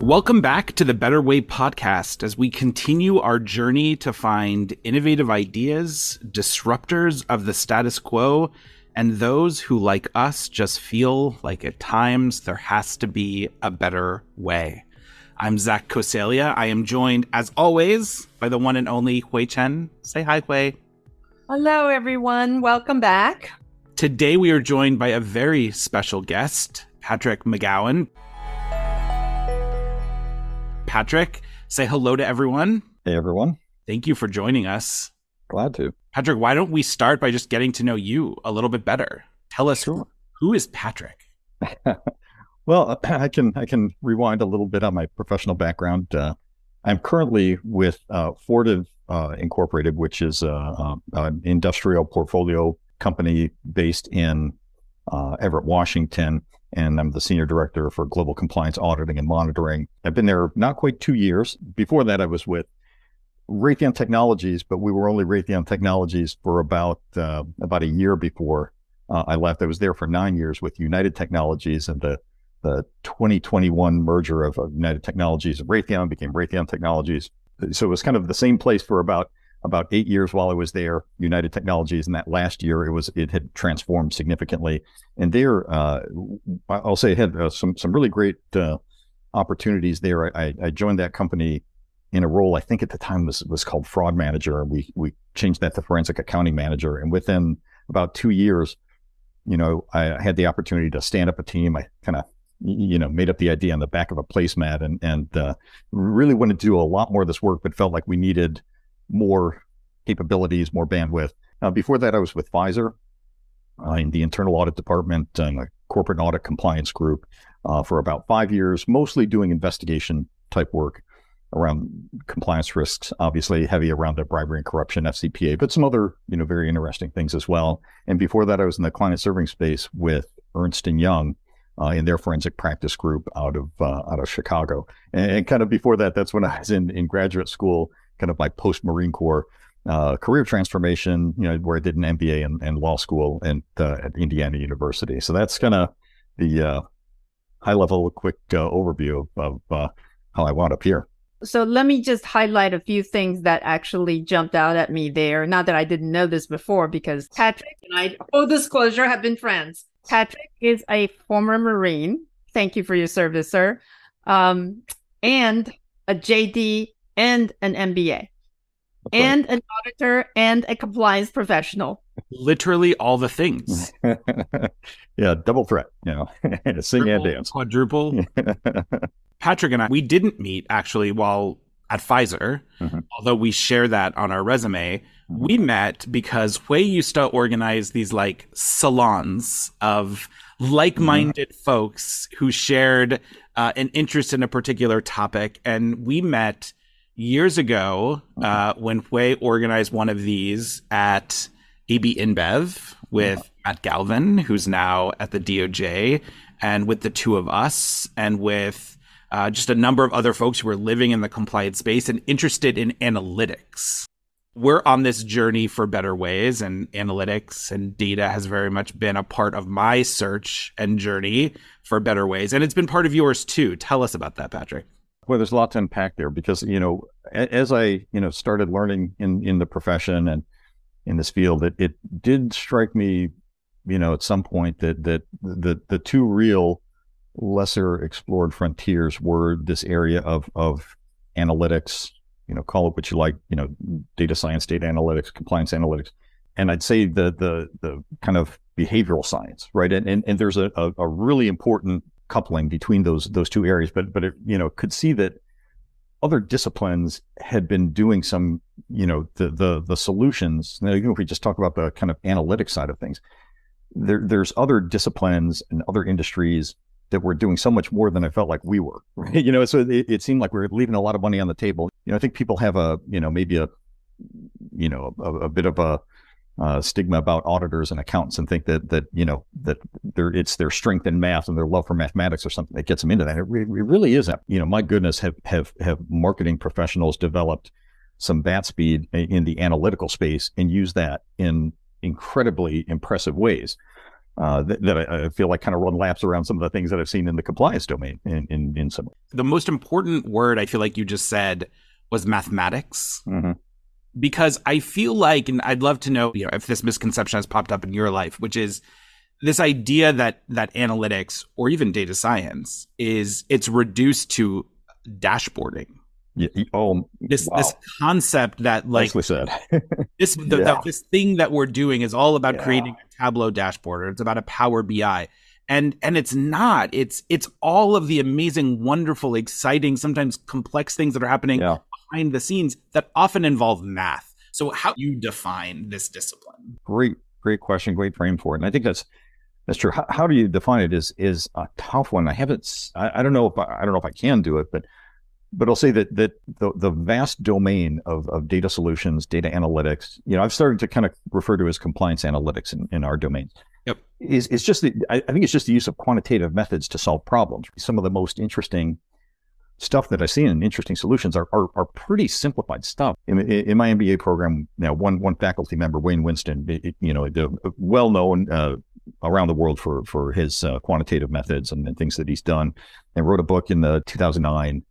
Welcome back to the Better Way podcast as we continue our journey to find innovative ideas, disruptors of the status quo, and those who, like us, just feel like at times there has to be a better way. I'm Zach Coseglia. I am joined, as always, by the one and only Hui Chen. Say hi, Hui. Hello, everyone. Welcome back. Today, we are joined by a very special guest, Patrick McGowan. Patrick, say hello to everyone. Hey, everyone. Thank you for joining us. Glad to. Patrick, why don't we start by just getting to know you a little bit better? Tell us sure. who is Patrick? well, I can I can rewind a little bit on my professional background. Uh, I'm currently with uh, Fortive uh, Incorporated, which is a, an industrial portfolio company based in uh, Everett, Washington and I'm the senior director for global compliance auditing and monitoring. I've been there not quite two years. Before that, I was with Raytheon Technologies, but we were only Raytheon Technologies for about uh, about a year before uh, I left. I was there for nine years with United Technologies, and the the 2021 merger of uh, United Technologies and Raytheon became Raytheon Technologies. So it was kind of the same place for about about eight years while I was there, United Technologies, and that last year it was it had transformed significantly. And there, uh, I'll say, it had uh, some some really great uh, opportunities there. I, I, joined that company in a role I think at the time was was called fraud manager. We we changed that to forensic accounting manager, and within about two years, you know, I had the opportunity to stand up a team. I kind of you know made up the idea on the back of a placemat and and uh, really wanted to do a lot more of this work, but felt like we needed more capabilities, more bandwidth. Uh, before that, I was with Pfizer uh, in the internal audit department and corporate audit compliance group uh, for about five years, mostly doing investigation type work around compliance risks, obviously heavy around the bribery and corruption, FCPA, but some other, you know, very interesting things as well. And before that, I was in the client serving space with Ernst and Young uh, in their forensic practice group out of uh, out of Chicago. And, and, kind of before that, that's when I was in in graduate school, kind of my post Marine Corps uh, career transformation, you know, where I did an MBA and, and law school and uh, at Indiana University. So that's kind of the uh, high level, quick uh, overview of, uh, how I wound up here. So let me just highlight a few things that actually jumped out at me there. Not that I didn't know this before, because Patrick and I, full disclosure, have been friends. Patrick is a former Marine. Thank you for your service, sir. Um, and a JD and an MBA and an auditor and a compliance professional. Literally all the things. yeah, double threat, you know, sing Triple, and dance. Quadruple. Patrick and I, we didn't meet actually while at Pfizer, mm-hmm. although we share that on our resume. Mm-hmm. We met because Hui used to organize these like salons of like minded mm-hmm. folks who shared uh, an interest in a particular topic. And we met years ago uh, when Hui organized one of these at AB InBev with Matt Galvin, who's now at the DOJ, and with the two of us, and with uh, just a number of other folks who are living in the compliance space and interested in analytics. We're on this journey for better ways, and analytics and data has very much been a part of my search and journey for better ways. And it's been part of yours too. Tell us about that, Patrick. Well, there's a lot to unpack there because you know, as I you know started learning in in the profession and in this field, it, it did strike me, you know, at some point that that the the two real lesser explored frontiers were this area of of analytics, you know, call it what you like, you know, data science, data analytics, compliance analytics, and I'd say the the the kind of behavioral science, right? And and, and there's a, a, a really important coupling between those those two areas, but but it, you know could see that other disciplines had been doing some you know the the the solutions. Now, even if we just talk about the kind of analytic side of things, there there's other disciplines and other industries that were doing so much more than I felt like we were. Right? You know, so it, it seemed like we were leaving a lot of money on the table. You know, I think people have a you know maybe a you know a, a bit of a uh, stigma about auditors and accountants and think that that you know that it's their strength in math and their love for mathematics or something that gets them into that. It, re- it really isn't. You know, my goodness, have have have marketing professionals developed some bat speed in the analytical space and use that in incredibly impressive ways. uh, that, that I, I, feel like kind of run laps around some of the things that I've seen in the compliance domain in, in, in some. The most important word I feel like you just said was mathematics. Mm-hmm. Because I feel like, and I'd love to know, you know, if this misconception has popped up in your life, which is this idea that that analytics or even data science is it's reduced to dashboarding. Yeah. Oh, this wow. this concept that like Nicely said. this the, yeah. this thing that we're doing is all about yeah. creating a Tableau dashboard or it's about a Power BI. And and it's not. It's it's all of the amazing, wonderful, exciting, sometimes complex things that are happening yeah. Behind the scenes that often involve math. So how do you define this discipline? Great, great question, great frame for it. And I think that's that's true. How, how do you define it is is a tough one. I haven't. I, I don't know if I, I don't know if I can do it, but but I'll say that that the, the vast domain of, of data solutions, data analytics, you know, I've started to kind of refer to as compliance analytics in, in our domains. Yep. Is it's just the, I, I think it's just the use of quantitative methods to solve problems. Some of the most interesting stuff that I see in interesting solutions are, are, are pretty simplified stuff. In, in, my MBA program, now one one faculty member, Wayne Winston, it, you know, well known uh, around the world for for his uh, quantitative methods and, and, things that he's done, and wrote a book in the 2009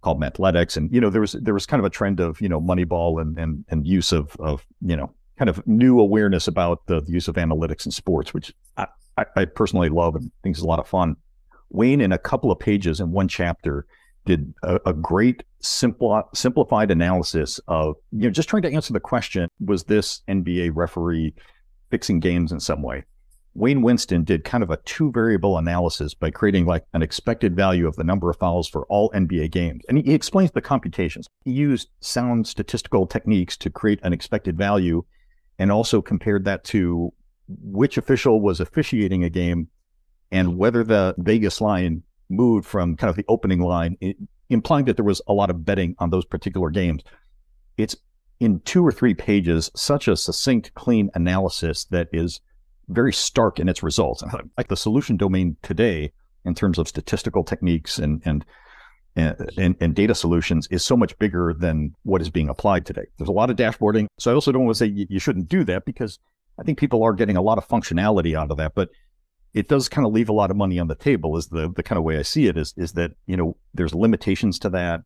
called Mathletics. And, you know, there was, there was kind of a trend of, you know, Moneyball and, and, and use of, of, you know, kind of new awareness about the, the use of analytics in sports, which I, I, I personally love and think is a lot of fun. Wayne, in a couple of pages in one chapter, did a, a great simple, simplified analysis of, you know, just trying to answer the question, was this NBA referee fixing games in some way? Wayne Winston did kind of a two variable analysis by creating like an expected value of the number of fouls for all NBA games. And he, explains the computations. He used sound statistical techniques to create an expected value and also compared that to which official was officiating a game and whether the Vegas line moved from kind of the opening line, implying that there was a lot of betting on those particular games. It's in two or three pages, such a succinct, clean analysis that is very stark in its results. Like the solution domain today, in terms of statistical techniques and and eh, and, and, data solutions is so much bigger than what is being applied today. There's a lot of dashboarding. So I also don't want to say you, you, shouldn't do that because I think people are getting a lot of functionality out of that, but it does kind of leave a lot of money on the table is the, the kind of way I see it is, is that, you know, there's limitations to that.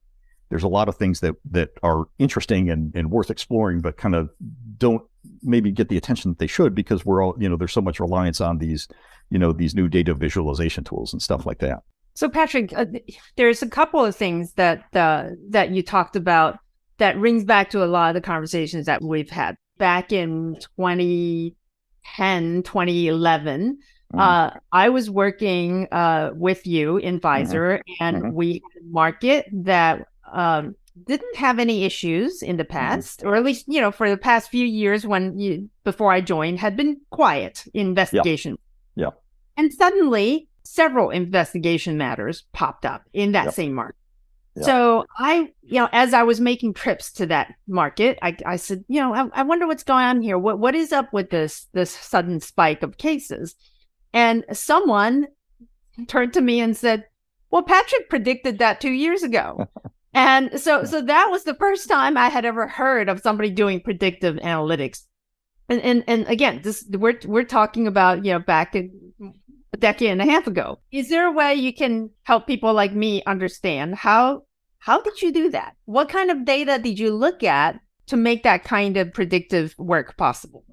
There's a lot of things that, that are interesting and, and worth exploring, but kind of don't maybe get the attention that they should because we're all, you know, there's so much reliance on these, you know, these new data visualization tools and stuff like that. So Patrick, uh, there's a couple of things that uh, that you talked about that rings back to a lot of the conversations that we've had back in 2010, 2011. Mm-hmm. Uh, I was working uh, with you in. Pfizer, mm-hmm. and mm-hmm. we market that um, didn't have any issues in the mm-hmm. past, or at least you know for the past few years when you before I joined had been quiet investigation. Yeah. yeah. And suddenly, several investigation matters popped up in that yep. same market. Yep. So I, you know, as I was making trips to that market, I, I said, you know, I, I wonder what's going on here. What what is up with this this sudden spike of cases? And someone turned to me and said, "Well, Patrick predicted that two years ago." And so, so that was the first time I had ever heard of somebody doing predictive analytics. And, and, and again, this, we're, we're talking about, you know, back a, a decade and a half ago. Is there a way you can help people like me understand how, how did you do that? What kind of data did you look at to make that kind of predictive work possible?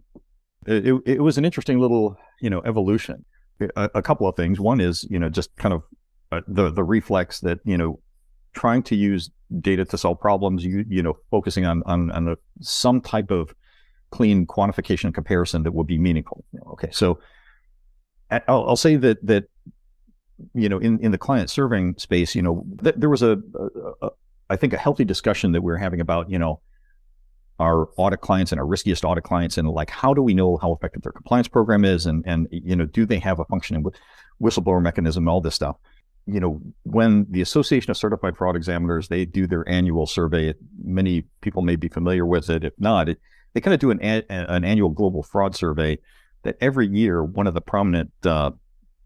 It, it, it was an interesting little, you know, evolution. A, a, couple of things. One is, you know, just kind of uh, the the reflex that you know trying to use data to solve problems, you you know, focusing on on, on a, some type of clean quantification and comparison that would be meaningful. Okay, so I'll, I'll say that that you know in in the client serving space, you know, th- there was a, a, a I think a healthy discussion that we are having about you know our audit clients and our riskiest audit clients and like how do we know how effective their compliance program is and and you know do they have a functioning whistleblower mechanism all this stuff you know, when the Association of Certified Fraud Examiners they do their annual survey, many people may be familiar with it. If not, it, they kind of do an an annual global fraud survey. That every year, one of the prominent uh,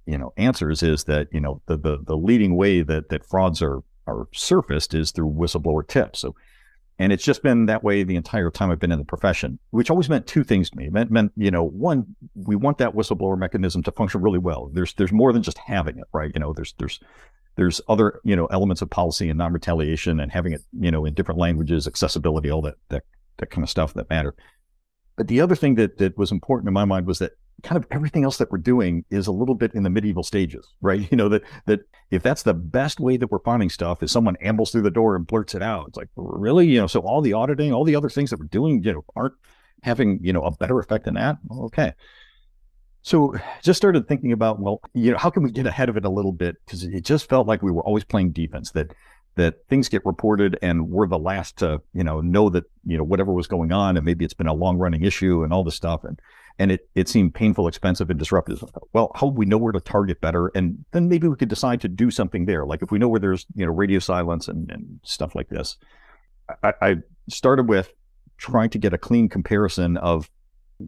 you know answers is that you know the the, the leading way that that frauds are are surfaced is through whistleblower tips. So And it's just been that way the entire time I've been in the profession, which always meant two things to me. It meant, meant, you know, one, we want that whistleblower mechanism to function really well. There's there's more than just having it, right? You know, there's there's there's other, you know, elements of policy and non-retaliation and having it, you know, in different languages, accessibility, all that that that kind of stuff that matter. But the other thing that that was important in my mind was that kind of everything else that we're doing is a little bit in the medieval stages, right? You know, that that if that's the best way that we're finding stuff is someone ambles through the door and blurts it out. It's like, really? You know, so all the auditing, all the other things that we're doing, you know, aren't having, you know, a better effect than that. Okay. So just started thinking about, well, you know, how can we get ahead of it a little bit? Because it just felt like we were always playing defense, that that things get reported and we're the last to, you know, know that, you know, whatever was going on and maybe it's been a long running issue and all this stuff. And and it, it seemed painful, expensive, and disruptive. Well, how would we know where to target better? And then maybe we could decide to do something there. Like if we know where there's, you know, radio silence and, and stuff like this. I, I started with trying to get a clean comparison of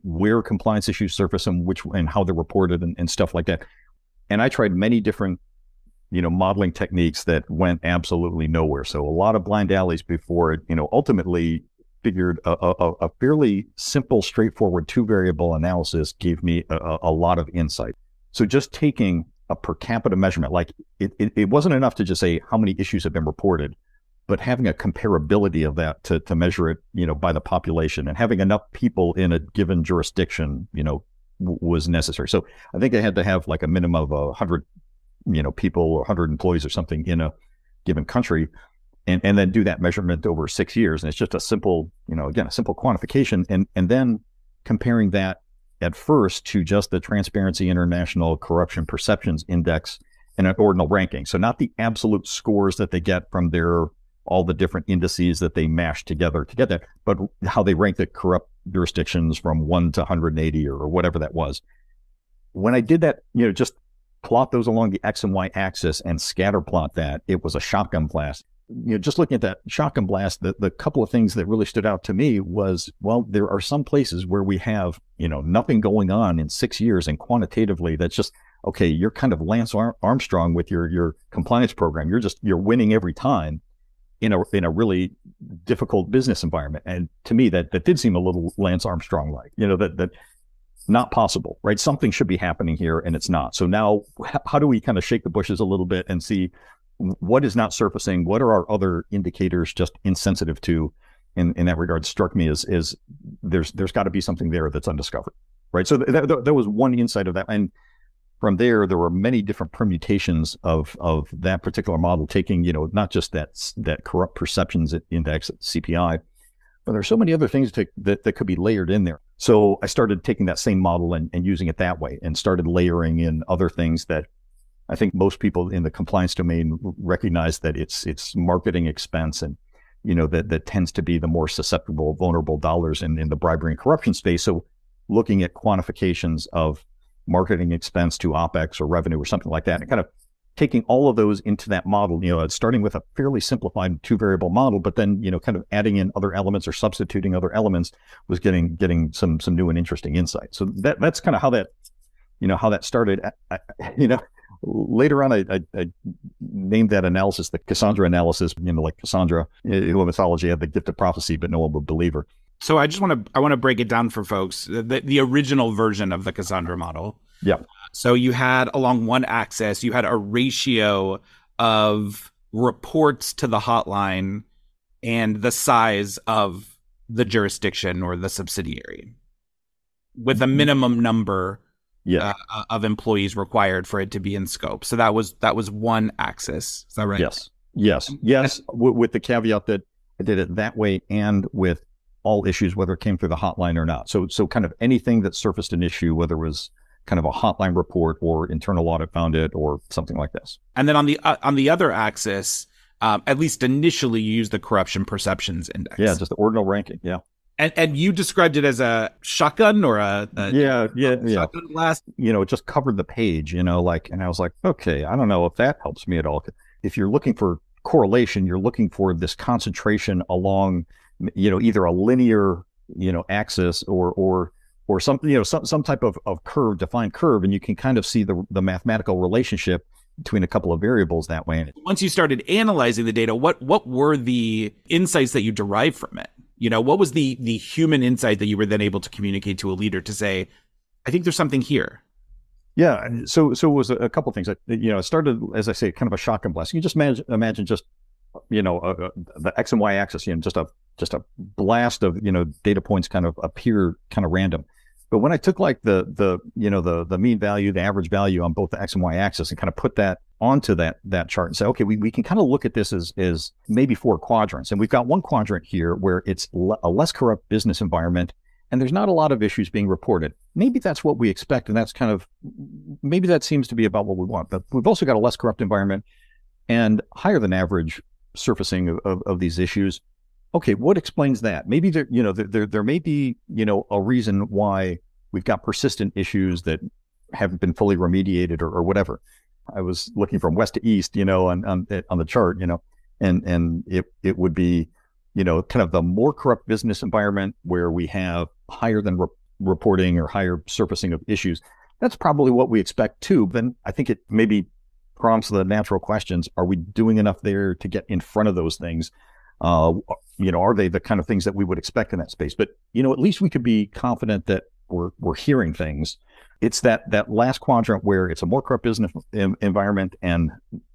where compliance issues surface and which and how they're reported and, and stuff like that. And I tried many different, you know, modeling techniques that went absolutely nowhere. So a lot of blind alleys before it, you know, ultimately figured a, a, a fairly simple, straightforward two variable analysis gave me a, a, lot of insight. So just taking a per capita measurement, like it, it, it wasn't enough to just say how many issues have been reported, but having a comparability of that to, to measure it, you know, by the population and having enough people in a given jurisdiction, you know, w- was necessary. So I think I had to have like a minimum of a hundred, you know, people or hundred employees or something in a given country and, and then do that measurement over six years. And it's just a simple, you know, again, a simple quantification. And, and then comparing that at first to just the Transparency International Corruption Perceptions Index and an ordinal ranking. So not the absolute scores that they get from their all the different indices that they mash together to get that, but how they rank the corrupt jurisdictions from one to 180 or whatever that was. When I did that, you know, just plot those along the X and Y axis and scatter plot that, it was a shotgun blast you know, just looking at that shock and blast, the, the couple of things that really stood out to me was, well, there are some places where we have, you know, nothing going on in six years and quantitatively that's just, okay, you're kind of Lance Armstrong with your, your compliance program. You're just, you're winning every time in a, in a really difficult business environment. And to me, that, that did seem a little Lance Armstrong like, you know, that, that not possible, right? Something should be happening here and it's not. So now how do we kind of shake the bushes a little bit and see what is not surfacing? What are our other indicators just insensitive to? In, in that regard, struck me as is there's there's got to be something there that's undiscovered, right? So that, that, was one insight of that, and from there there were many different permutations of of that particular model, taking you know not just that that corrupt perceptions index CPI, but there's so many other things to, that that could be layered in there. So I started taking that same model and, and using it that way, and started layering in other things that I think most people in the compliance domain recognize that it's it's marketing expense and you know that that tends to be the more susceptible, vulnerable dollars in, in the bribery and corruption space. So looking at quantifications of marketing expense to OPEX or revenue or something like that, and kind of taking all of those into that model, you know, uh, starting with a fairly simplified two variable model, but then, you know, kind of adding in other elements or substituting other elements was getting, getting some, some new and interesting insight. So that, that's kind of how that, you know, how that started, I, you know, later on, I, I, I, named that analysis the Cassandra analysis. You know, like Cassandra who in mythology had the gift of prophecy, but no one would believe her. So I just want to I want to break it down for folks. The, the original version of the Cassandra model. Yeah. So you had along one axis, you had a ratio of reports to the hotline and the size of the jurisdiction or the subsidiary with a mm-hmm. minimum number yeah. Uh, of employees required for it to be in scope. So that was that was one axis. Is that right? Yes. Yes. Yes. W- with the caveat that I did it that way and with all issues, whether it came through the hotline or not. So so kind of anything that surfaced an issue, whether it was kind of a hotline report or internal audit found it or something like this. And then on the uh, on the other axis, um, at least initially, you use the corruption perceptions index. Yeah, just the ordinal ranking. Yeah. And and you described it as a shotgun or a, a yeah yeah yeah shotgun blast. You know, it just covered the page. You know, like, and I was like, okay, I don't know if that helps me at all. If you're looking for correlation, you're looking for this concentration along, you know, either a linear you know axis or or or some you know some some type of, of curve defined curve and you can kind of see the the mathematical relationship between a couple of variables that way. Once you started analyzing the data, what what were the insights that you derived from it? You know, what was the the human insight that you were then able to communicate to a leader to say, I think there's something here. Yeah, so so it was a, couple things. That, you know, it started as I say, kind of a shock and blessing. You just imagine, imagine just you know uh, the x and y axis, you know, just a just a blast of you know data points kind of appear kind of random. But when I took like the the you know the the mean value, the average value on both the x and y axis, and kind of put that onto that that chart and say, okay, we, we can kind of look at this as as maybe four quadrants, and we've got one quadrant here where it's le- a less corrupt business environment, and there's not a lot of issues being reported. Maybe that's what we expect, and that's kind of maybe that seems to be about what we want. But we've also got a less corrupt environment and higher than average surfacing of, of, of these issues okay, what explains that? Maybe there, you know, there, there, there may be, you know, a reason why we've got persistent issues that haven't been fully remediated or, or whatever. I was looking from west to east, you know, on, on, eh, on the chart, you know, and, and it, it would be, you know, kind of the more corrupt business environment where we have higher than re- reporting or higher surfacing of issues. That's probably what we expect too. Then I think it maybe prompts the natural questions. Are we doing enough there to get in front of those things? Uh, you know, are they the kind of things that we would expect in that space? But you know, at least we could be confident that we're we're hearing things. It's that that last quadrant where it's a more corrupt business environment and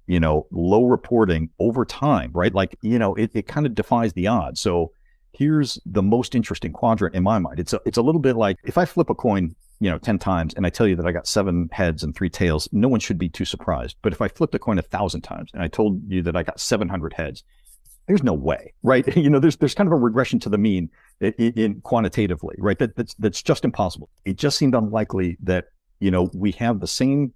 you know low reporting over time, right? Like you know, it, it kind of defies the odds. So here's the most interesting quadrant in my mind. It's a it's a little bit like if I flip a coin, you know, ten times and I tell you that I got seven heads and three tails, no one should be too surprised. But if I flipped a coin a thousand times and I told you that I got seven hundred heads, there's no way, right? You know, there's there's kind of a regression to the mean in, in, quantitatively, right? That that's that's just impossible. It just seemed unlikely that you know we have the same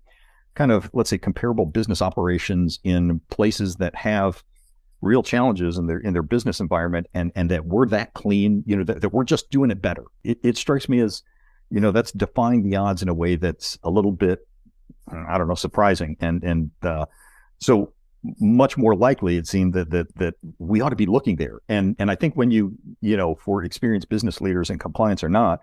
kind of let's say comparable business operations in places that have real challenges in their in their business environment, and and that we're that clean, you know, that, that we're just doing it better. It, it strikes me as you know that's defying the odds in a way that's a little bit I don't know surprising, and and uh, so much more likely it seemed that that that we ought to be looking there. And and I think when you you know for experienced business leaders and compliance or not,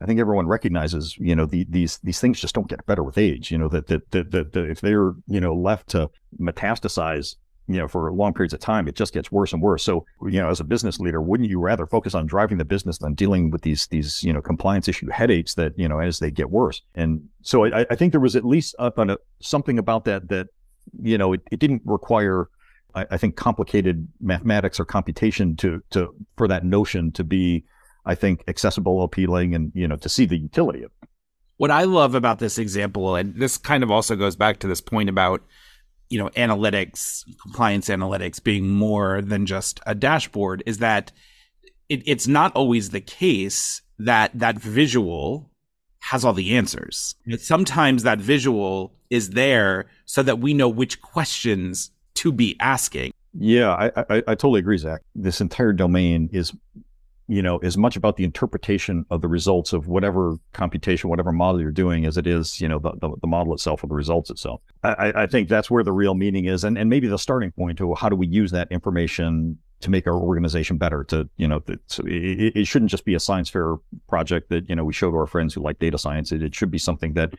I think everyone recognizes you know the, these these things just don't get better with age. You know that that that, that, that if they're you know left to metastasize you know for long periods of time it just gets worse and worse so you know as a business leader wouldn't you rather focus on driving the business than dealing with these these you know compliance issue headaches that you know as they get worse and so i, I think there was at least up on a, something about that that you know, it, it didn't require, I, I, think, complicated mathematics or computation to to for that notion to be, I think, accessible, appealing, and you know, to see the utility of it. What I love about this example, and this kind of also goes back to this point about, you know, analytics, compliance analytics being more than just a dashboard, is that it, it's not always the case that that visual has all the answers. Sometimes that visual is there so that we know which questions to be asking. Yeah, I, I, I totally agree, Zach. This entire domain is, you know, as much about the interpretation of the results of whatever computation, whatever model you're doing, as it is, you know, the, the, the model itself or the results itself. I, I think that's where the real meaning is, and, and maybe the starting point to how do we use that information to make our organization better to you know so it, it, shouldn't just be a science fair project that you know we show to our friends who like data science it, it should be something that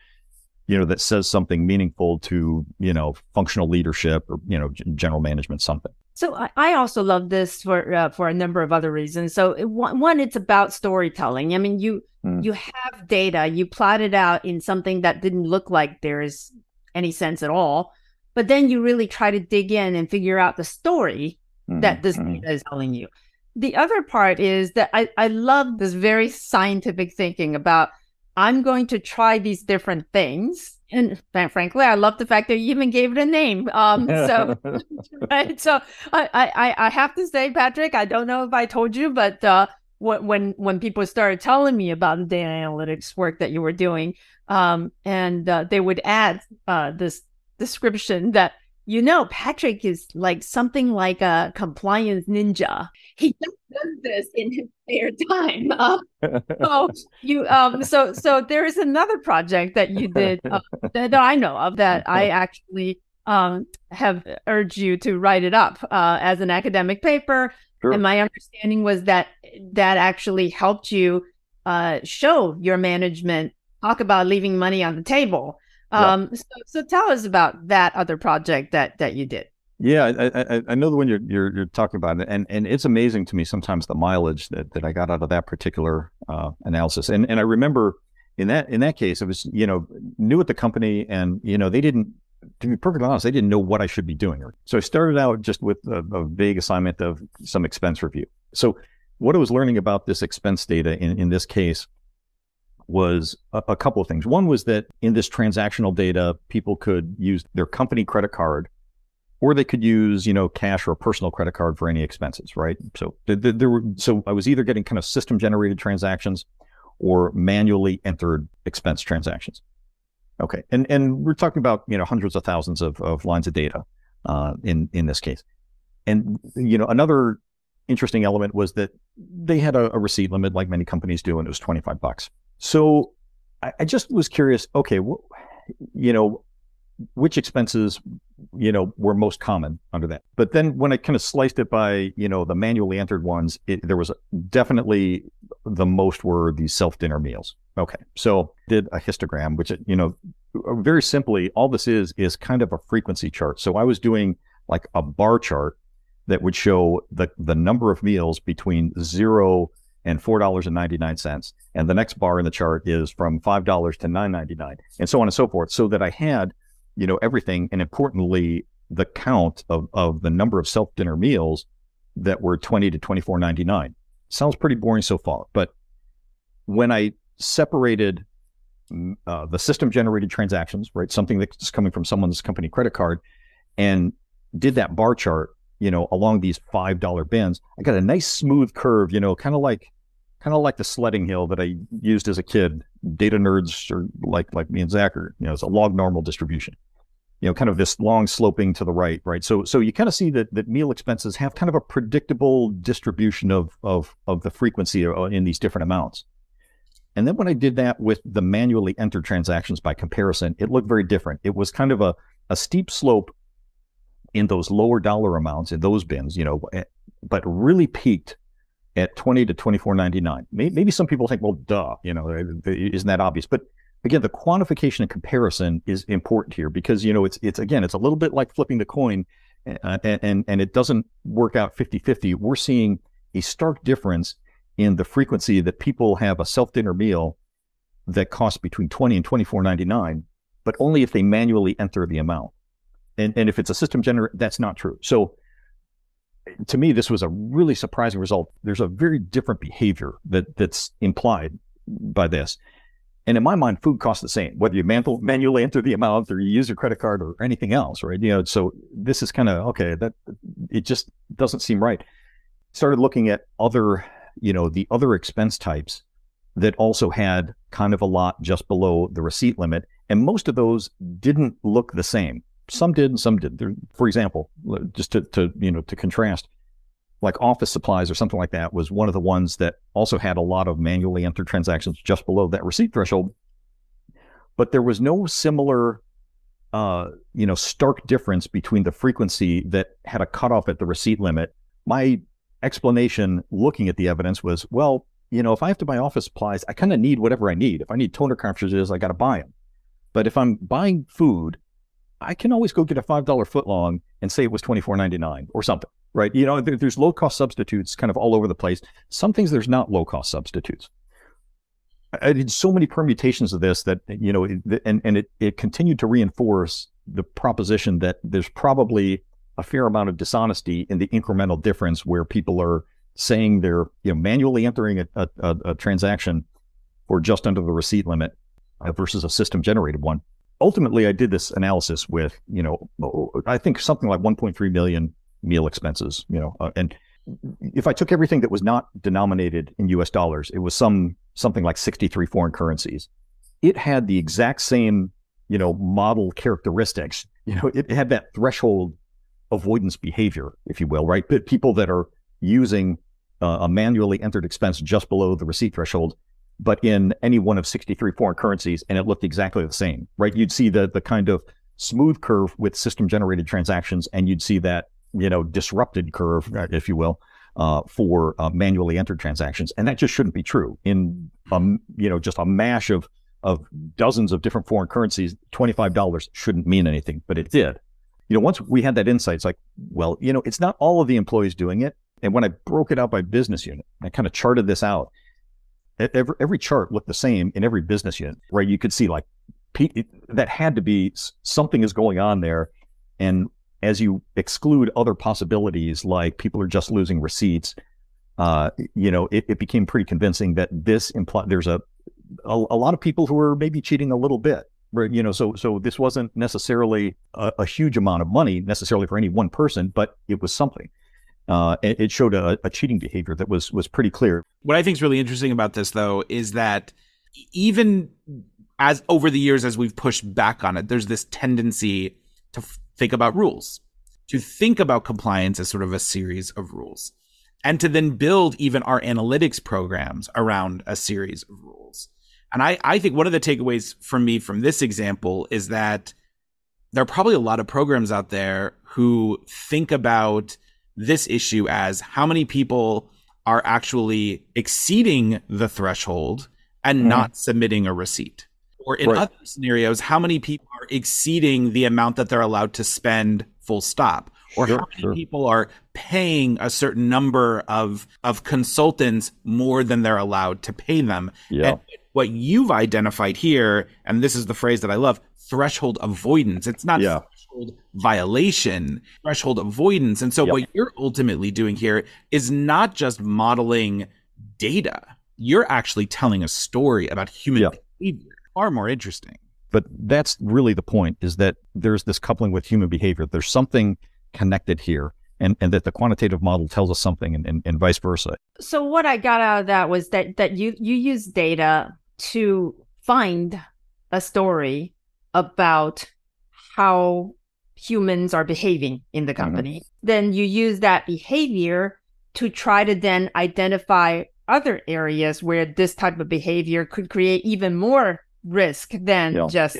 you know that says something meaningful to you know functional leadership or you know general management something so I also love this for uh, for a number of other reasons. So one, it's about storytelling. I mean, you mm. you have data, you plot it out in something that didn't look like there's any sense at all, but then you really try to dig in and figure out the story mm. that this mm. data is telling you. The other part is that I, I love this very scientific thinking about I'm going to try these different things. And frankly, I love the fact that you even gave it a name. Um, so, right. So I, I, I have to say, Patrick, I don't know if I told you, but uh, when when people started telling me about the data analytics work that you were doing, um, and uh, they would add uh, this description that you know, Patrick is like something like a compliance ninja. He just does this in his spare time. Uh, so you, um, so so there is another project that you did uh, that, I know of that I actually um, have urged you to write it up uh, as an academic paper. Sure. And my understanding was that that actually helped you uh, show your management talk about leaving money on the table Um, so, so tell us about that other project that that you did. Yeah, I, I, I know the one you're, you're, you're talking about, and and it's amazing to me sometimes the mileage that, that I got out of that particular uh, analysis. And and I remember in that in that case, it was you know new at the company, and you know they didn't. To be perfectly honest, they didn't know what I should be doing. So I started out just with a, a vague assignment of some expense review. So what I was learning about this expense data in, in this case was a, a couple of things. One was that in this transactional data, people could use their company credit card or they could use you know cash or a personal credit card for any expenses right? So there were so i was either getting kind of system generated transactions or manually entered expense transactions. Okay and and we're talking about you know hundreds of thousands of, of lines of data uh, in in this case. And you know another interesting element was that they had a, a receipt limit like many companies do and it was 25 bucks so I, I just was curious okay wh- you know which expenses you know were most common under that? But then when i kind of sliced it by you know the manually entered ones it, there was definitely the most were these self dinner meals. Okay so did a histogram which you know very simply all this is is kind of a frequency chart. So i was doing like a bar chart that would show the the number of meals between zero and four dollars and the next bar in the chart is from five dollars to nine ninety nine, and so on and so forth, so that I had you know, everything. And importantly, the count of, of the number of self dinner meals that were 20 to 24.99. Sounds pretty boring so far, but when I separated mm, uh, the system generated transactions, right, something that's coming from someone's company credit card, and did that bar chart, you know, along these five dollar bins, I got a nice smooth curve, you know, kind of like kind of like the sledding hill that I used as a kid. Data nerds are like like me and Zach are, you know, it's a log normal distribution you know, kind of this long sloping to the right, right? So, so you kind of see that that meal expenses have kind of a predictable distribution of of of the frequency in these different amounts. And then when I did that with the manually entered transactions by comparison, it looked very different. It was kind of a a steep slope in those lower dollar amounts in those bins, you know, eh, but really peaked at 20 to 24.99. Maybe some people think, well, duh, you know, isn't that obvious? But again, the quantification and comparison is important here because you know it's it's again it's a little bit like flipping the coin, uh, and, and it doesn't work out 50-50. We're seeing a stark difference in the frequency that people have a self dinner meal that costs between 20 and 24.99 but only if they manually enter the amount and and if it's a system generated that's not true so to me this was a really surprising result there's a very different behavior that that's implied by this and in my mind, food costs the same, whether you manual, manually enter the amount or you use your credit card or anything else, right? You know, so this is kind of okay. That it just doesn't seem right. Started looking at other, you know, the other expense types that also had kind of a lot just below the receipt limit, and most of those didn't look the same. Some did, and some didn't. For example, just to, to you know to contrast, like office supplies or something like that was one of the ones that also had a lot of manually entered transactions just below that receipt threshold. But there was no similar, uh, you know, stark difference between the frequency that had a cutoff at the receipt limit. My explanation looking at the evidence was, well, you know, if I have to buy office supplies, I kind of need whatever I need. If I need toner cartridges, I got to buy them. But if I'm buying food, I can always go get a $5 footlong and say it was $24.99 or something right? You know, there, there's low cost substitutes kind of all over the place. Some things there's not low cost substitutes. I did so many permutations of this that you know, and and it it continued to reinforce the proposition that there's probably a fair amount of dishonesty in the incremental difference where people are saying they're you know manually entering a, a, a transaction for just under the receipt limit uh, versus a system generated one. Ultimately, I did this analysis with you know I think something like 1.3 million meal expenses, you know, uh, and if I took everything that was not denominated in US dollars, it was some something like 63 foreign currencies. It had the exact same, you know, model characteristics. You know, it had that threshold avoidance behavior, if you will, right? But people that are using uh, a manually entered expense just below the receipt threshold, but in any one of 63 foreign currencies, and it looked exactly the same, right? You'd see the the kind of smooth curve with system generated transactions, and you'd see that you know, disrupted curve, if you will, uh, for uh, manually entered transactions, and that just shouldn't be true in um, you know just a mash of of dozens of different foreign currencies, $25 shouldn't mean anything, but it did. You know, once we had that insight, it's like, well, you know, it's not all of the employees doing it. And when I broke it out by business unit, I kind of charted this out. Every, every chart looked the same in every business unit, right? You could see like that had to be something is going on there. And as you exclude other possibilities, like people are just losing receipts, uh, you know, it, it, became pretty convincing that this implies there's a, a, a lot of people who are maybe cheating a little bit. Right, you know, so so this wasn't necessarily a, a, huge amount of money necessarily for any one person, but it was something. Uh, it, showed a, a cheating behavior that was was pretty clear. What I think is really interesting about this, though, is that even as over the years, as we've pushed back on it, there's this tendency to f- think about rules, to think about compliance as sort of a series of rules, and to then build even our analytics programs around a series of rules. And I, I think one of the takeaways for me from this example is that there are probably a lot of programs out there who think about this issue as how many people are actually exceeding the threshold and mm-hmm. not submitting a receipt. Or in right. other scenarios, how many people are exceeding the amount that they're allowed to spend full stop? Or sure, how many sure. people are paying a certain number of of consultants more than they're allowed to pay them? Yeah. And what you've identified here, and this is the phrase that I love, threshold avoidance. It's not yeah. Threshold violation, threshold avoidance. And so yep. what you're ultimately doing here is not just modeling data. You're actually telling a story about human yep. behavior far more interesting. But that's really the point is that there's this coupling with human behavior. There's something connected here. And, and that the quantitative model tells us something and, and, and vice versa. So what I got out of that was that that you you use data to find a story about how humans are behaving in the mm-hmm. company. Mm-hmm. Then you use that behavior to try to then identify other areas where this type of behavior could create even more risk than yeah. just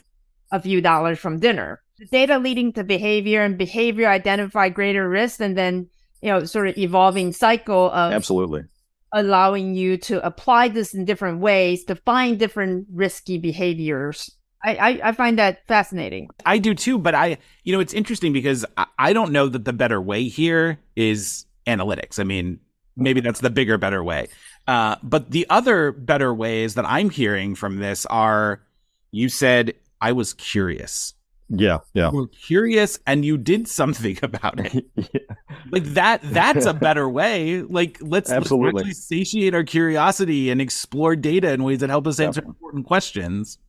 a few dollars from dinner. The data leading to behavior and behavior identify greater risk and then, you know, sort of evolving cycle of absolutely allowing you to apply this in different ways to find different risky behaviors. I, I, I find that fascinating. I do too, but I, you know, it's interesting because I, I don't know that the better way here is analytics. I mean, maybe that's the bigger, better way. Uh, but the other better ways that I'm hearing from this are you said, I was curious. Yeah, yeah. You were curious and you did something about it. yeah. Like that that's a better way. Like let's, Absolutely. let's satiate our curiosity and explore data in ways that help us answer yeah. important questions.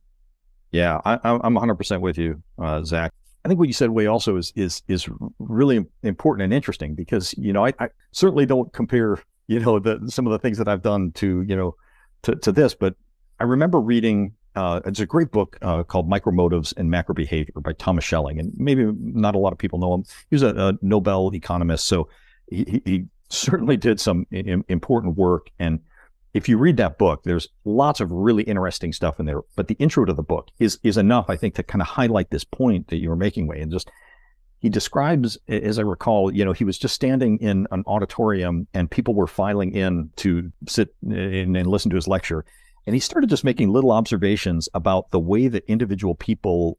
Yeah, I, am 100% with you, uh, Zach. I think what you said Hui also is is is really important and interesting because you know I, I certainly don't compare you know, the, some of the things that I've done to, you know, to, to this. But I remember reading, uh, it's a great book uh, called Micromotives and Macro Behavior by Thomas Schelling. And maybe not a lot of people know him. He was a, a Nobel economist. So he, he certainly did some important work. And if you read that book, there's lots of really interesting stuff in there. But the intro to the book is is enough, I think, to kind of highlight this point that you were making, Hui, and just he describes, as I recall, you know, he was just standing in an auditorium and people were filing in to sit eh, in and listen to his lecture. And he started just making little observations about the way that individual people,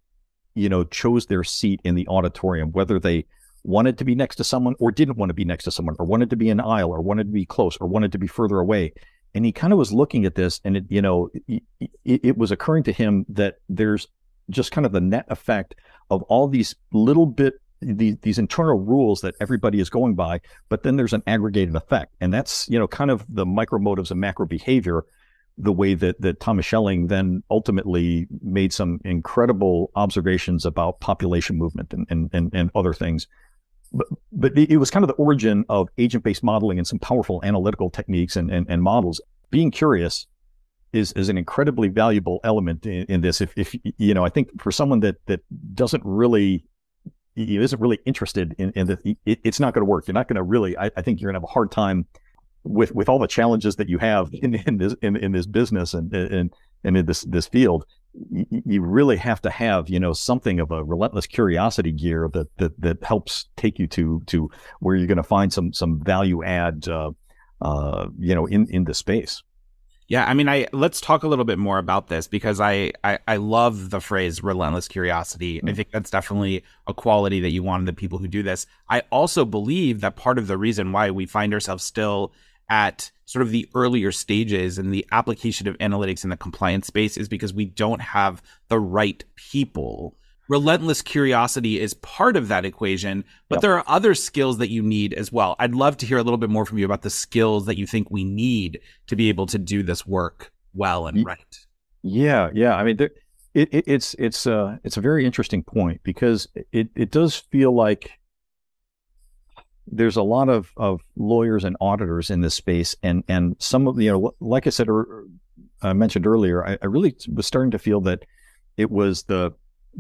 you know, chose their seat in the auditorium, whether they wanted to be next to someone or didn't want to be next to someone, or wanted to be in aisle, or wanted to be close, or wanted to be further away. And he kind of was looking at this, and it, you know, it, it was occurring to him that there's just kind of the net effect of all these little bit these, these internal rules that everybody is going by, but then there's an aggregated effect. And that's, you know, kind of the micro motives and macro behavior, the way that, that Thomas Schelling then ultimately made some incredible observations about population movement and, and, and, and other things. But, but it was kind of the origin of agent-based modeling and some powerful analytical techniques and, and, and models. Being curious is is an incredibly valuable element in, in, this. If, if you know, I think for someone that that doesn't really isn't really interested in, in the, it, it's not going to work. You're not going to really, I, I, think you're going to have a hard time with, with all the challenges that you have in, in this, in, in this business and, and, and in this, this field. You, really have to have, you know, something of a relentless curiosity gear that, that, that helps take you to, to where you're going to find some, some value add, uh, uh, you know, in, in the space. Yeah, I mean, I let's talk a little bit more about this because I I, I love the phrase relentless curiosity. Mm. I think that's definitely a quality that you want in the people who do this. I also believe that part of the reason why we find ourselves still at sort of the earlier stages and the application of analytics in the compliance space is because we don't have the right people relentless curiosity is part of that equation, but yep. there are other skills that you need as well. I'd love to hear a little bit more from you about the skills that you think we need to be able to do this work well and right. Yeah, yeah. I mean, there, it, it, it's it's uh it's a very interesting point because it it does feel like there's a lot of of lawyers and auditors in this space, and and some of you know, like I said or uh, I mentioned earlier, I, I really was starting to feel that it was the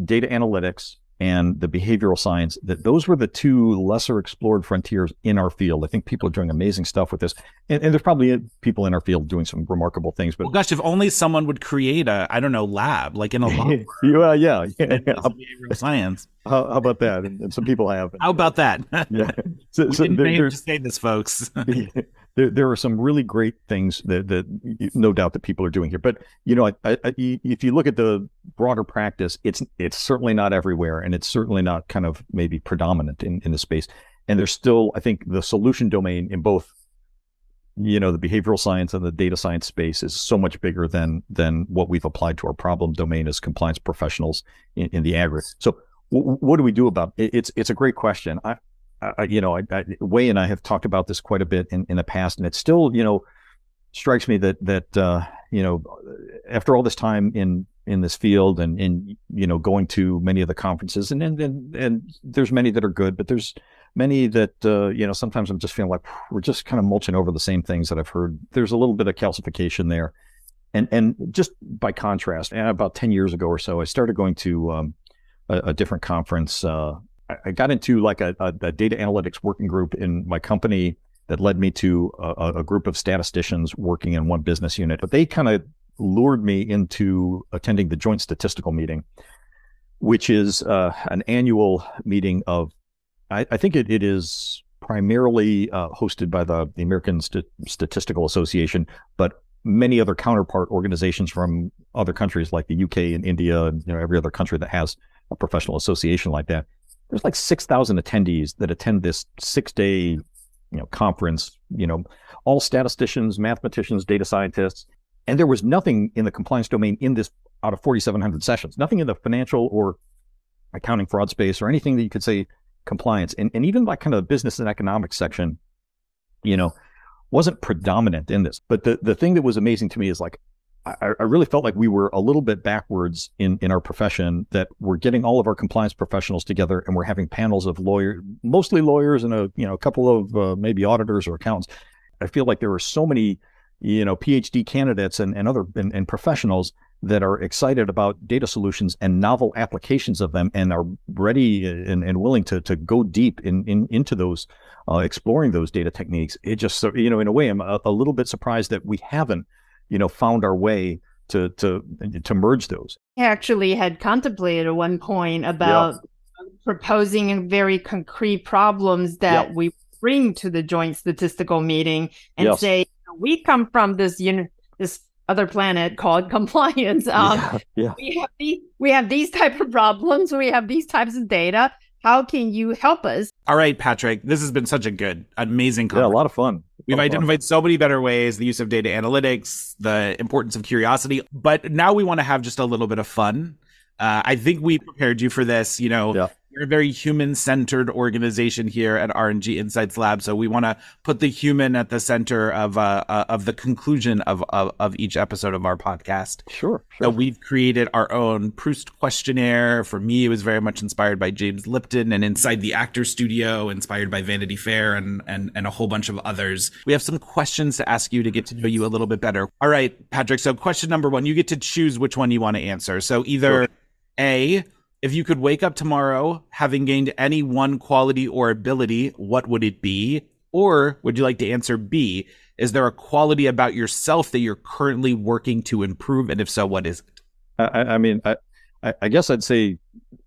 data analytics and the behavioral science that those were the two lesser explored frontiers in our field. I think people are doing amazing stuff with this, and, and there's probably people in our field doing some remarkable things. But well, gosh, if only someone would create a I don't know lab like in a lab. yeah, yeah, yeah. behavioral science. How, how, about that? And, some people have. How about that? yeah. So, we so didn't there, to say this, folks there, there are some really great things that, that no doubt that people are doing here. But you know, I, I, if you look at the broader practice, it's it's certainly not everywhere, and it's certainly not kind of maybe predominant in, in the space. And there's still, I think, the solution domain in both, you know, the behavioral science and the data science space is so much bigger than than what we've applied to our problem domain as compliance professionals in, in the aggregate. So what do we do about it? It's it's a great question. I, I, you know, I, I, Hui and I have talked about this quite a bit in, in the past, and it still, you know, strikes me that that uh, you know, after all this time in in this field and in you know going to many of the conferences, and and and, and there's many that are good, but there's many that uh, you know sometimes I'm just feeling like we're just kind of mulching over the same things that I've heard. There's a little bit of calcification there, and and just by contrast, about ten years ago or so, I started going to um, a, a, different conference. Uh, I got into like a, a, a, data analytics working group in my company that led me to a, a group of statisticians working in one business unit. But they kind of lured me into attending the joint statistical meeting, which is uh, an annual meeting of, I, I think it, it is primarily uh, hosted by the, the American St- Statistical Association, but many other counterpart organizations from other countries like the UK and India and you know every other country that has a professional association like that there's like 6,000 attendees that attend this six day, you know, conference, you know, all statisticians, mathematicians, data scientists. And there was nothing in the compliance domain in this out of 4,700 sessions, nothing in the financial or accounting fraud space or anything that you could say compliance. And, and even like kind of the business and economics section, you know, wasn't predominant in this. But the, the thing that was amazing to me is like, I, I, really felt like we were a little bit backwards in, in our profession that we're getting all of our compliance professionals together and we're having panels of lawyers, mostly lawyers and a, you know, a couple of uh, maybe auditors or accountants. I feel like there are so many, you know, PhD candidates and, and other and, and professionals that are excited about data solutions and novel applications of them and are ready and, and willing to, to go deep in, in into those, uh, exploring those data techniques. It just, you know, in a way, I'm a, a little bit surprised that we haven't you know, found our way to to to merge those. I actually had contemplated at one point about proposing very concrete problems that we bring to the joint statistical meeting and yes. say we come from this know this other planet called compliance. Um, yeah, yeah. We have the, we have these type of problems. We have these types of data. How can you help us? All right, Patrick. This has been such a good, amazing. Conference. Yeah, a lot of fun. We've identified so many better ways, the use of data analytics, the importance of curiosity, but now we want to have just a little bit of fun. Uh, I think we prepared you for this. You know, yeah. We're a very human centered organization here at R&G Insights Lab. So we want to put the human at the center of uh, uh, of the conclusion of, of, of each episode of our podcast. Sure, sure. So we've created our own Proust questionnaire. For me, it was very much inspired by James Lipton and Inside the Actor Studio, inspired by Vanity Fair and, and, and a whole bunch of others. We have some questions to ask you to get to know you a little bit better. All right, Patrick. So question number one, you get to choose which one you want to answer. So either sure. A, if you could wake up tomorrow having gained any one quality or ability, what would it be? Or would you like to answer B? Is there a quality about yourself that you're currently working to improve? And if so, what is it? I, I mean, I, I, I guess I'd say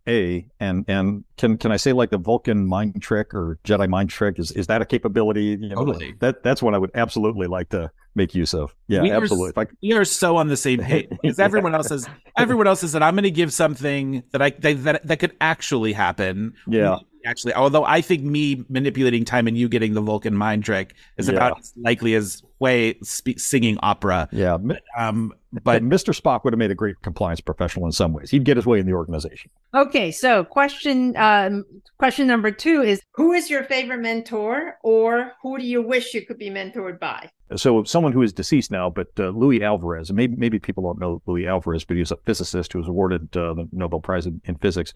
a and and can can I say like the Vulcan mind trick or Jedi mind trick is is that a capability? You know, Totally. That that's what I would absolutely like to make use of. Yeah, We absolutely. If I, We are so on the same page because everyone else has everyone else has said I'm going to give something that I that, that that could actually happen. yeah, Actually, although I think me manipulating time and you getting the Vulcan mind trick is Yeah. about as likely as Hui spe- singing opera. yeah. M- Um, But but Mr. Spock would have made a great compliance professional in some ways. He'd get his way in the organization. Okay, so question um, question number two is who is your favorite mentor, or who do you wish you could be mentored by? So someone who is deceased now, but uh, Luis Alvarez, maybe maybe people don't know Luis Alvarez, but he was a physicist who was awarded uh, the Nobel Prize in, in physics.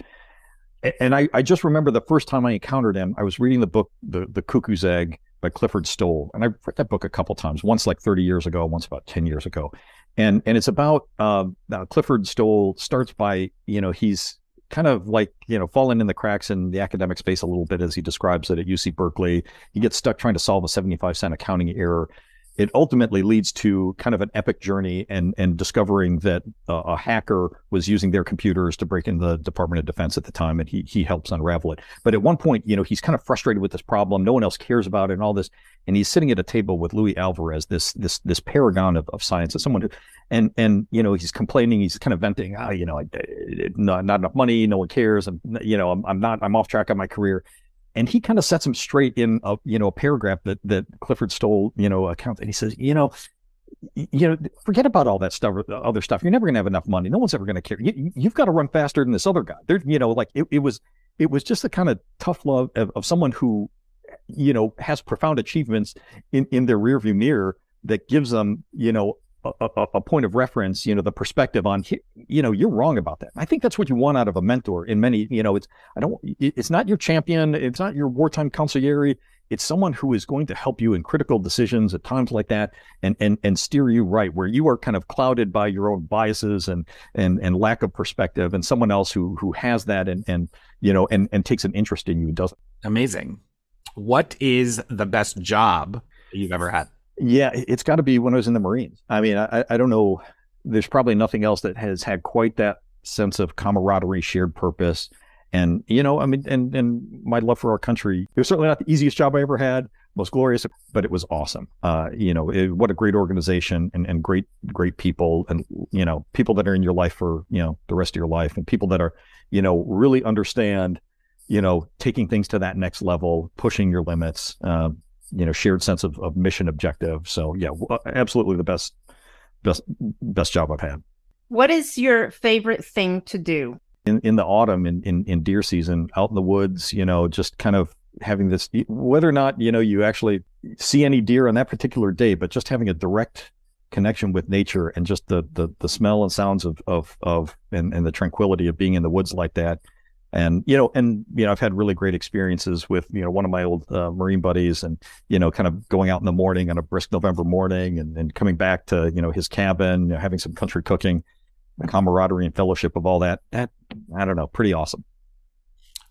And I, I just remember the first time I encountered him, I was reading the book The the Cuckoo's Egg by Clifford Stoll, and I've read that book a couple times. Once like thirty years ago, once about ten years ago, and and it's about uh, uh, Clifford Stoll starts by you know he's kind of like you know falling in the cracks in the academic space a little bit as he describes it at UC Berkeley. He gets stuck trying to solve a seventy five cent accounting error it ultimately leads to kind of an epic journey and and discovering that uh, a hacker was using their computers to break in the Department of Defense at the time, and he he helps unravel it. But at one point, you know, he's kind of frustrated with this problem. No one else cares about it, and all this. And he's sitting at a table with Luis Alvarez, this this this paragon of, of science, as someone who, and and you know, he's complaining, he's kind of venting, ah, you know, I, not not enough money, no one cares, I'm you know, I'm I'm not I'm off track on my career and he kind of sets him straight in a you know a paragraph that that Clifford Stoll you know accounts, and he says, you know, you know, forget about all that stuff, uh, other stuff. You're never going to have enough money. No one's ever going to care. You, you've got to run faster than this other guy. There, you know, like it, it was, it was just the kind of tough love of, of someone who, you know, has profound achievements in in their rearview mirror that gives them, you know. A, a, a point of reference, you know, the perspective on, you know, you're wrong about that. I think that's what you want out of a mentor. In many, you know, it's I don't. It's not your champion. It's not your wartime consigliere. It's someone who is going to help you in critical decisions at times like that, and and and steer you right where you are kind of clouded by your own biases and and and lack of perspective, and someone else who who has that and and you know and and takes an interest in you and doesn't. amazing. What is the best job you've ever had? Yeah, it- it's got to be when I was in the Marines. I mean, I I don't know. There's probably nothing else that has had quite that sense of camaraderie, shared purpose, and you know, I mean, and and my love for our country. It was certainly not the easiest job I ever had, most glorious, but it was awesome. Uh, you know, it, what a great organization and and great great people, and you know, people that are in your life for you know the rest of your life, and people that are you know really understand, you know, taking things to that next level, pushing your limits. Um, you know shared sense of, of mission objective so yeah absolutely the best best best job i've had What is your favorite thing to do? in in the autumn in, in in deer season out in the woods you know just kind of having this whether or not you know you actually see any deer on that particular day but just having a direct connection with nature and just the the, the smell and sounds of of of and, and the tranquility of being in the woods like that and you know and you know i've had really great experiences with you know one of my old uh, marine buddies and you know kind of going out in the morning on a brisk november morning and, and coming back to you know his cabin you know, having some country cooking camaraderie and fellowship of all that that i don't know pretty awesome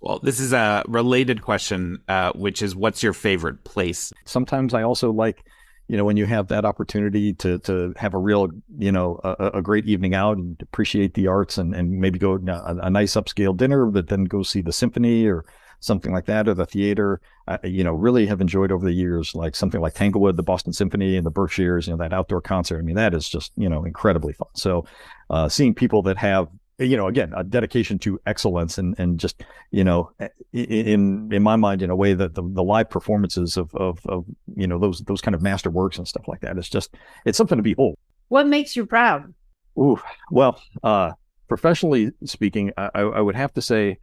Well, this is a related question, uh, which is what's your favorite place? sometimes I also like, you know, when you have that opportunity to to have a real, you know, a, a great evening out and appreciate the arts and and maybe go a, a nice upscale dinner, but then go see the symphony or something like that or the theater. I, you know, really have enjoyed over the years, like something like Tanglewood, the Boston Symphony, and the Berkshires. You know, that outdoor concert. I mean, that is just you know incredibly fun. So, uh, seeing people that have you know again a dedication to excellence and and just you know in in my mind in a way that the, the live performances of, of of you know those those kind of master works and stuff like that it's just it's something to behold What makes you proud? Ooh, well uh professionally speaking i i I would have to say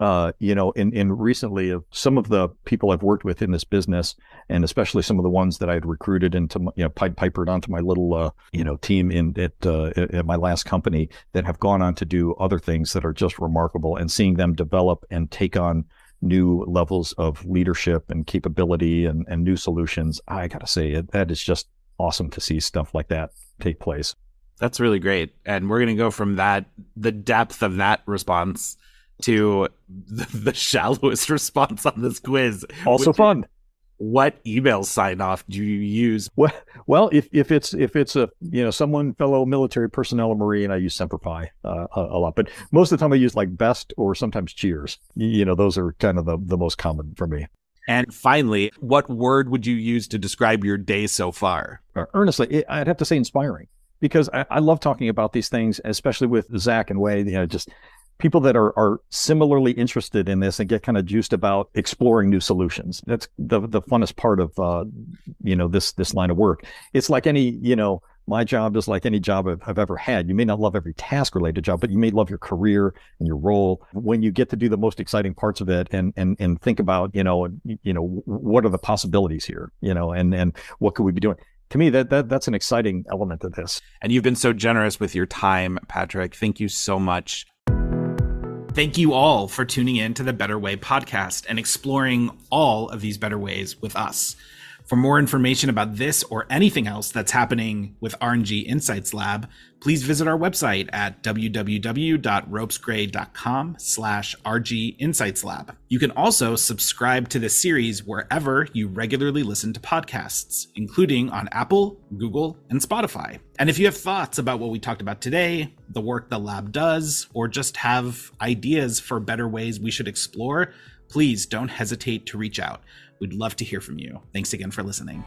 uh you know in in recently of some of the people i've worked with in this business and especially some of the ones that i had recruited into my, you know pied pipered onto my little uh you know team in at uh at my last company that have gone on to do other things that are just remarkable and seeing them develop and take on new levels of leadership and capability and, and new solutions i gotta say that is just awesome to see stuff like that take place That's really great. And we're to go from that, the depth of that response to the, the shallowest response on this quiz. also which- fun what email sign off do you use? Well, well, if, if it's if it's a you know someone fellow military personnel or marine, I use Semper Fi uh, a, a, lot. But most of the time, I use like Best or sometimes Cheers. You know, those are kind of the, the most common for me. And finally, what word would you use to describe your day so far? Earnestly, I'd have to say inspiring because I, I, love talking about these things, especially with Zach and Hui. You know, just people that are are similarly interested in this and get kind of juiced about exploring new solutions. That's the the funnest part of uh, you know this this line of work. It's like any you know my job is like any job I've, I've, ever had. You may not love every task related job, but you may love your career and your role. When you get to do the most exciting parts of it and and and think about you know you know what are the possibilities here, you know, and and what could we be doing to me that, that that's an exciting element of this and you've been so generous with your time patrick thank you so much Thank you all for tuning in to the Better Way podcast and exploring all of these better ways with us. For more information about this or anything else that's happening with R&G Insights Lab, please visit our website at www.ropesgray.com slash RG Insights Lab. You can also subscribe to this series wherever you regularly listen to podcasts, including on Apple, Google, and Spotify. And if you have thoughts about what we talked about today, the work the lab does, or just have ideas for better ways we should explore, please don't hesitate to reach out. We'd love to hear from you. Thanks again for listening.